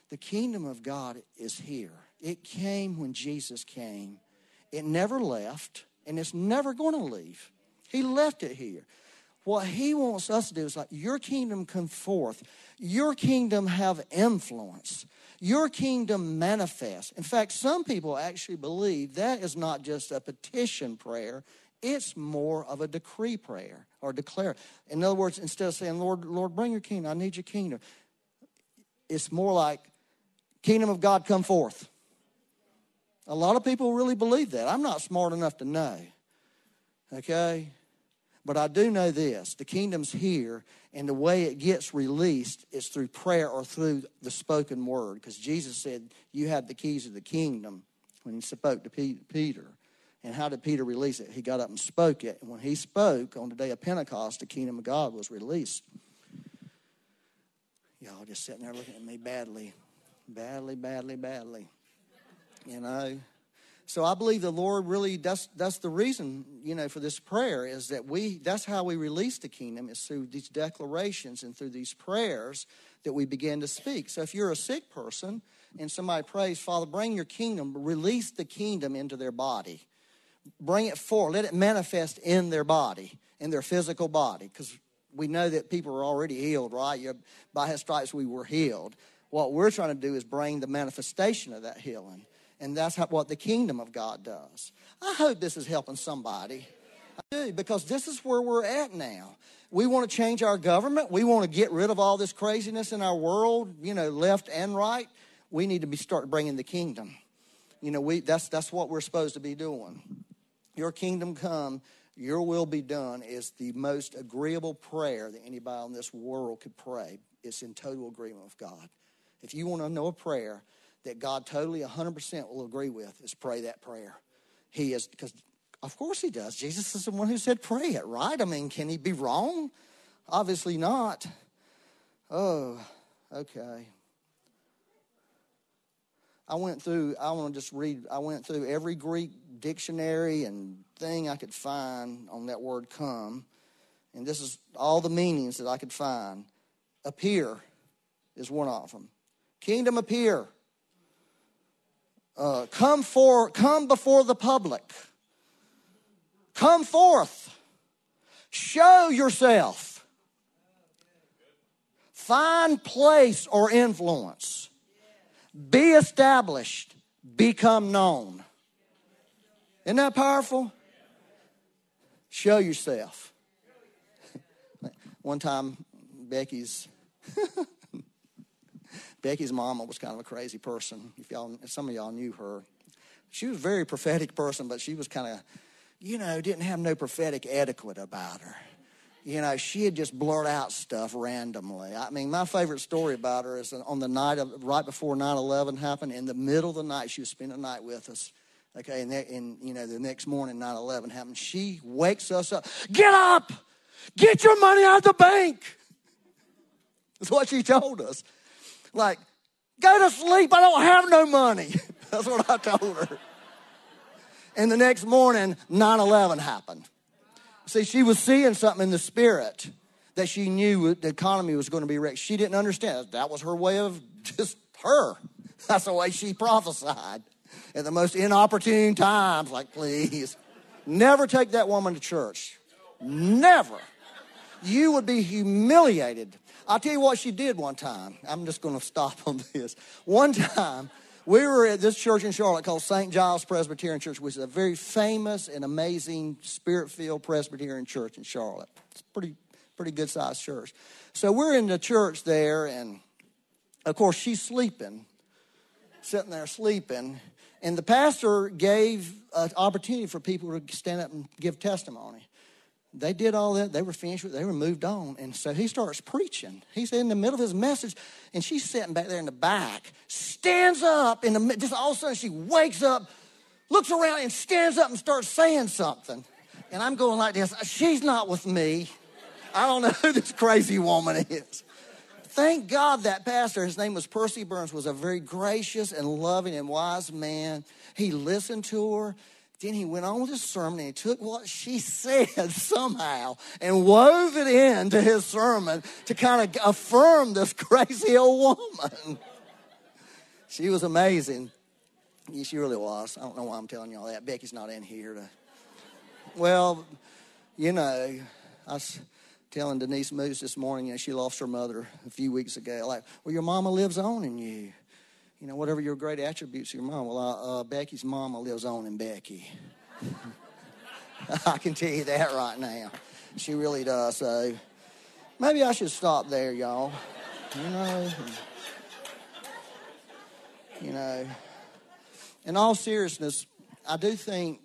Speaker 1: The kingdom of God is here. It came when Jesus came. It never left, and it's never going to leave. He left it here. What he wants us to do is like, your kingdom come forth. Your kingdom have influence. Your kingdom manifest. In fact, some people actually believe that is not just a petition prayer, it's more of a decree prayer or declare. In other words, instead of saying, Lord, Lord, bring your kingdom, I need your kingdom, it's more like, kingdom of God come forth. A lot of people really believe that. I'm not smart enough to know. Okay? But I do know this the kingdom's here, and the way it gets released is through prayer or through the spoken word. Because Jesus said, You have the keys of the kingdom when he spoke to Peter. And how did Peter release it? He got up and spoke it. And when he spoke on the day of Pentecost, the kingdom of God was released. Y'all just sitting there looking at me badly, badly, badly, badly. You know? So I believe the Lord really that's that's the reason, you know, for this prayer is that we that's how we release the kingdom is through these declarations and through these prayers that we begin to speak. So if you're a sick person and somebody prays, Father, bring your kingdom, release the kingdom into their body. Bring it forth, let it manifest in their body, in their physical body, because we know that people are already healed, right? By his stripes we were healed. What we're trying to do is bring the manifestation of that healing. And that's what the kingdom of God does. I hope this is helping somebody. I do, because this is where we're at now. We want to change our government. We want to get rid of all this craziness in our world, you know, left and right. We need to be start bringing the kingdom. You know, we that's that's what we're supposed to be doing. Your kingdom come, your will be done is the most agreeable prayer that anybody in this world could pray. It's in total agreement with God. If you want to know a prayer that God totally 100% will agree with, is pray that prayer. He is, because of course he does. Jesus is the one who said pray it, right? I mean, can he be wrong? Obviously not. Oh, okay. I went through, I want to just read, I went through every Greek dictionary and thing I could find on that word come. And this is all the meanings that I could find. Appear is one of them. Kingdom appear. Uh, come for, come before the public. Come forth. Show yourself. Find place or influence. Be established. Become known. Isn't that powerful? Show yourself. One time, Becky's Becky's mama was kind of a crazy person. If y'all, if some of y'all knew her, she was a very prophetic person, but she was kind of, you know, didn't have no prophetic etiquette about her. You know, she had just blurt out stuff randomly. I mean, my favorite story about her is on the night of right before 9/11 happened. In the middle of the night, she was spending the night with us. Okay, and, and you know, the next morning 9/11 happened. She wakes us up. Get up! Get your money out of the bank. That's what she told us. Like, go to sleep. I don't have no money. That's what I told her. And the next morning, 9 11 happened. See, she was seeing something in the spirit that she knew the economy was going to be wrecked. She didn't understand. That was her way of just her. That's the way she prophesied. At the most inopportune times, like, please. Never take that woman to church. Never. You would be humiliated I'll tell you what she did one time. I'm just going to stop on this. One time, we were at this church in Charlotte called St. Giles Presbyterian Church, which is a very famous and amazing spirit filled Presbyterian church in Charlotte. It's pretty, pretty good sized church. So we're in the church there, and of course, she's sleeping, sitting there sleeping. And the pastor gave an opportunity for people to stand up and give testimony they did all that. They were finished with. They were moved on. And so he starts preaching. He's in the middle of his message, and she's sitting back there in the back, stands up, in the just all of a sudden she wakes up, looks around, and stands up and starts saying something. And I'm going like this She's not with me. I don't know who this crazy woman is. Thank God that pastor, his name was Percy Burns, was a very gracious and loving and wise man. He listened to her Then he went on with his sermon and he took what she said somehow and wove it into his sermon to kind of affirm this crazy old woman. She was amazing. Yeah, she really was. I don't know why I'm telling you all that. Becky's not in here to. Well, you know, I was telling Denise Moose this morning, you know, she lost her mother a few weeks ago. Like, well, your mama lives on in you you know, whatever your great attributes of your mom. Well, uh, uh, Becky's mama lives on in Becky. I can tell you that right now. She really does. So maybe I should stop there, y'all. You know, you know. In all seriousness, I do think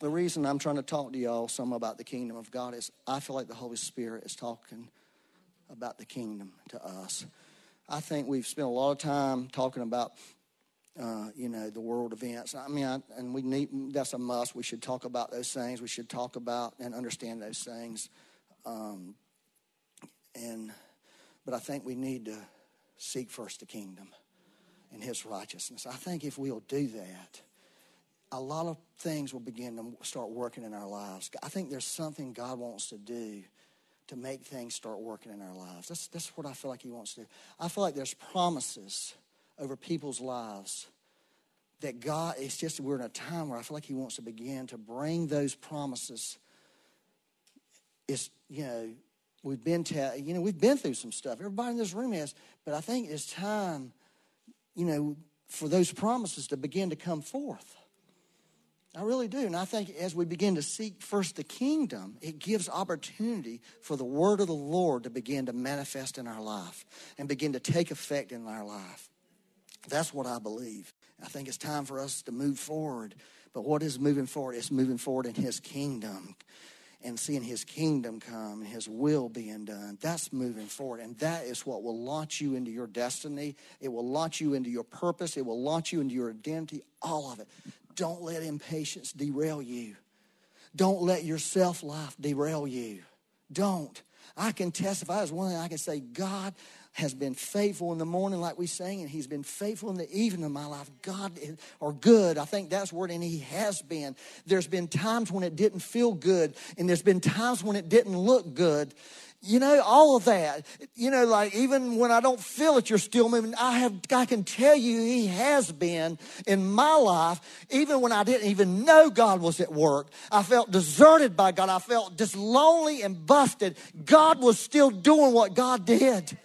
Speaker 1: the reason I'm trying to talk to y'all some about the kingdom of God is I feel like the Holy Spirit is talking about the kingdom to us. I think we've spent a lot of time talking about, uh, you know, the world events. I mean, I, and we need that's a must. We should talk about those things. We should talk about and understand those things. Um, and, but I think we need to seek first the kingdom and His righteousness. I think if we'll do that, a lot of things will begin to start working in our lives. I think there's something God wants to do to make things start working in our lives. That's, that's what I feel like He wants to do. I feel like there's promises over people's lives that God, it's just we're in a time where I feel like He wants to begin to bring those promises. It's, you know, we've been, to, you know, we've been through some stuff. Everybody in this room has, but I think it's time, you know, for those promises to begin to come forth. I really do. And I think as we begin to seek first the kingdom, it gives opportunity for the word of the Lord to begin to manifest in our life and begin to take effect in our life. That's what I believe. I think it's time for us to move forward. But what is moving forward? It's moving forward in His kingdom and seeing His kingdom come and His will being done. That's moving forward. And that is what will launch you into your destiny. It will launch you into your purpose. It will launch you into your identity. All of it. Don't let impatience derail you. Don't let your self life derail you. Don't. I can testify as one I can say, God has been faithful in the morning, like we sang, and He's been faithful in the evening of my life. God, or good, I think that's word, and He has been. There's been times when it didn't feel good, and there's been times when it didn't look good. You know, all of that. You know, like even when I don't feel it, you're still moving. I have, I can tell you, He has been in my life, even when I didn't even know God was at work. I felt deserted by God. I felt just lonely and busted. God was still doing what God did.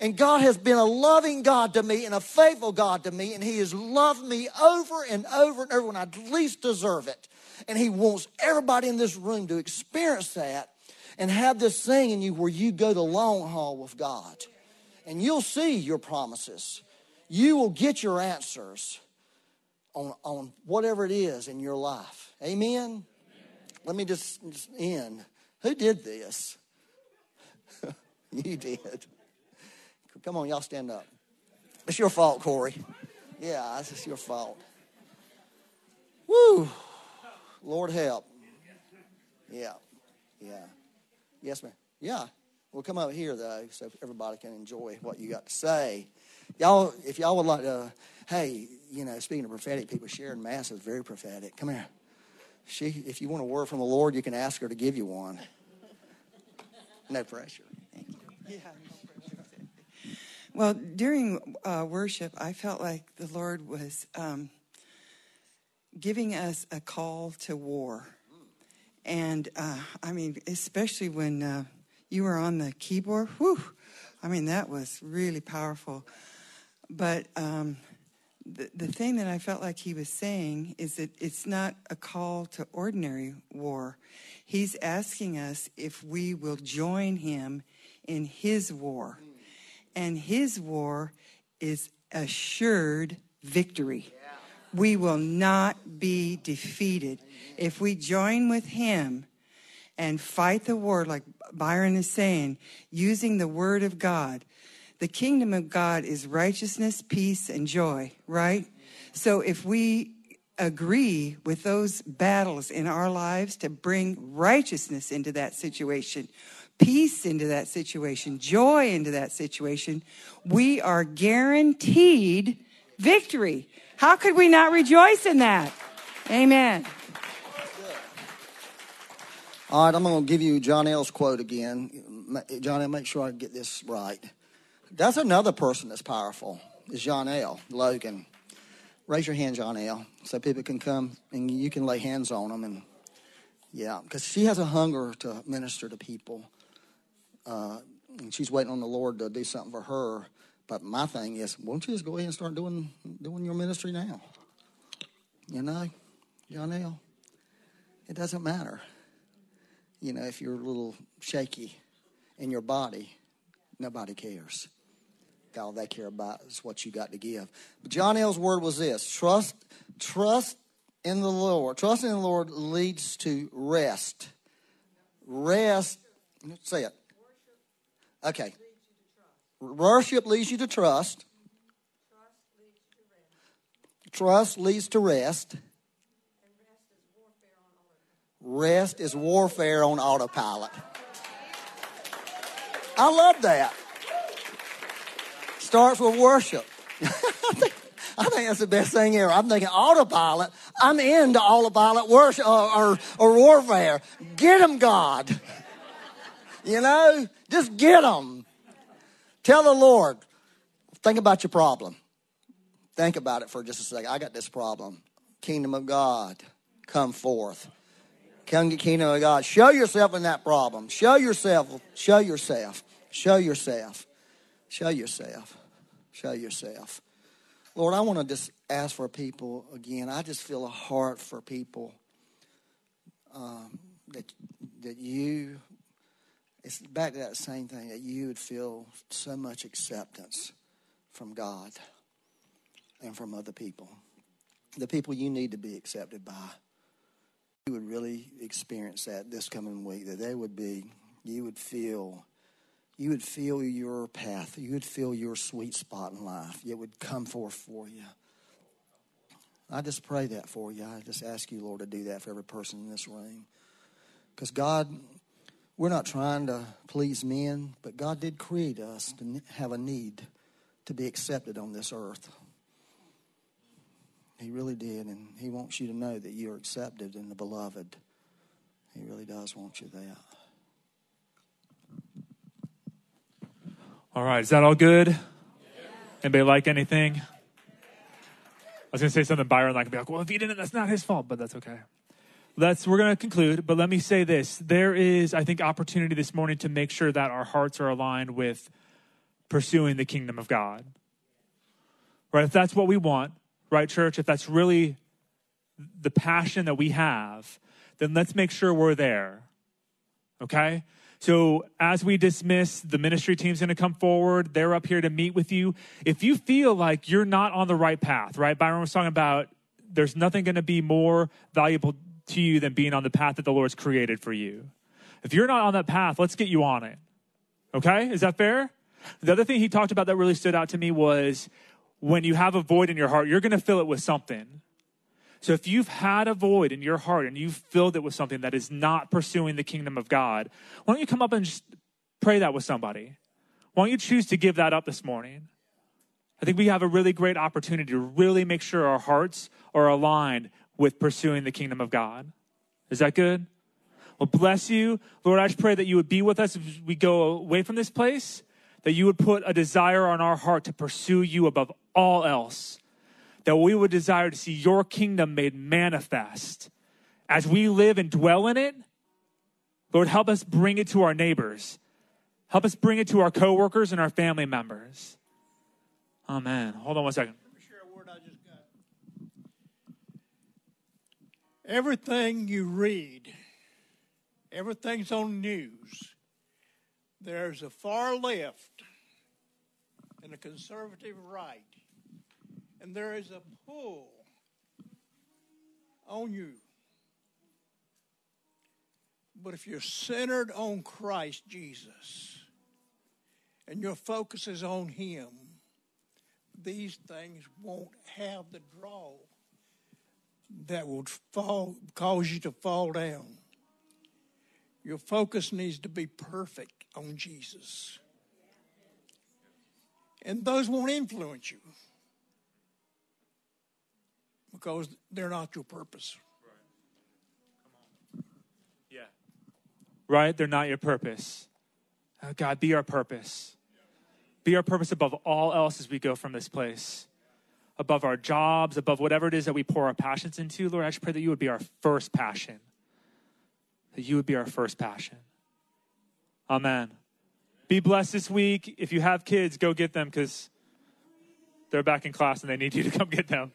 Speaker 1: And God has been a loving God to me and a faithful God to me, and He has loved me over and over and over when I least deserve it. And He wants everybody in this room to experience that and have this thing in you where you go the long haul with God. And you'll see your promises. You will get your answers on, on whatever it is in your life. Amen? Amen. Let me just, just end. Who did this? you did. Come on, y'all stand up. It's your fault, Corey. Yeah, it's your fault. Woo! Lord help. Yeah, yeah. Yes, ma'am. Yeah. We'll come up here, though, so everybody can enjoy what you got to say. Y'all, if y'all would like to, hey, you know, speaking of prophetic people, Sharon Mass is very prophetic. Come here. She, if you want a word from the Lord, you can ask her to give you one. No pressure. Thank you. Yeah.
Speaker 3: Well, during uh, worship, I felt like the Lord was um, giving us a call to war. And uh, I mean, especially when uh, you were on the keyboard, whew, I mean, that was really powerful. But um, the, the thing that I felt like he was saying is that it's not a call to ordinary war. He's asking us if we will join him in his war. And his war is assured victory. We will not be defeated. If we join with him and fight the war, like Byron is saying, using the word of God, the kingdom of God is righteousness, peace, and joy, right? So if we agree with those battles in our lives to bring righteousness into that situation, peace into that situation, joy into that situation, we are guaranteed victory. How could we not rejoice in that? Amen.
Speaker 1: All right, I'm going to give you John L's quote again. John L, make sure I get this right. That's another person that's powerful, is John L. Logan. Raise your hand, John L, so people can come and you can lay hands on them. And yeah, because she has a hunger to minister to people. Uh, and she's waiting on the Lord to do something for her. But my thing is, won't you just go ahead and start doing doing your ministry now? You know, John L. It doesn't matter. You know, if you're a little shaky in your body, nobody cares. All they care about is what you got to give. But John L's word was this: trust, trust in the Lord. Trust in the Lord leads to rest. Rest. Say it. Okay. Worship leads you to trust. Trust leads to rest. Rest is warfare on autopilot. I love that. Starts with worship. I think that's the best thing ever. I'm thinking autopilot. I'm into autopilot worship or, or, or warfare. Get them, God. You know, just get them. Tell the Lord, think about your problem. Think about it for just a second. I got this problem. Kingdom of God, come forth. Come kingdom of God. Show yourself in that problem. Show yourself. Show yourself. Show yourself. Show yourself. Show yourself. Lord, I want to just ask for people again. I just feel a heart for people um, that that you it's back to that same thing that you would feel so much acceptance from God and from other people. The people you need to be accepted by. You would really experience that this coming week, that they would be, you would feel, you would feel your path, you would feel your sweet spot in life. It would come forth for you. I just pray that for you. I just ask you, Lord, to do that for every person in this room. Because God we're not trying to please men, but God did create us to have a need to be accepted on this earth. He really did, and He wants you to know that you're accepted in the beloved. He really does want you there.
Speaker 4: All right, is that all good? Yeah. Anybody like anything? I was going to say something Byron like be like, well, if he didn't, that's not his fault, but that's okay let's we're going to conclude but let me say this. There is i think opportunity this morning to make sure that our hearts are aligned with pursuing the kingdom of god. Right? If that's what we want right church? If that's really the passion that we have then let's make sure we're there. Okay? So as we dismiss the ministry team's going to come forward. They're up here to meet with you. If you feel like you're not on the right path right? Byron was talking about there's nothing going to be more valuable to you than being on the path that the Lord's created for you. If you're not on that path, let's get you on it. Okay? Is that fair? The other thing he talked about that really stood out to me was when you have a void in your heart, you're going to fill it with something. So if you've had a void in your heart and you've filled it with something that is not pursuing the kingdom of God, why don't you come up and just pray that with somebody? Why don't you choose to give that up this morning? I think we have a really great opportunity to really make sure our hearts are aligned with pursuing the kingdom of God. Is that good? Well, bless you. Lord, I just pray that you would be with us as we go away from this place, that you would put a desire on our heart to pursue you above all else, that we would desire to see your kingdom made manifest. As we live and dwell in it, Lord, help us bring it to our neighbors. Help us bring it to our coworkers and our family members. Amen. Hold on one second.
Speaker 5: Everything you read, everything's on news. There's a far left and a conservative right. And there is a pull on you. But if you're centered on Christ Jesus and your focus is on Him, these things won't have the draw that will fall, cause you to fall down. Your focus needs to be perfect on Jesus. And those won't influence you because they're not your purpose.
Speaker 4: Yeah. right? They're not your purpose. Oh, God, be our purpose. Be our purpose above all else as we go from this place. Above our jobs, above whatever it is that we pour our passions into, Lord, I just pray that you would be our first passion. That you would be our first passion. Amen. Be blessed this week. If you have kids, go get them because they're back in class and they need you to come get them.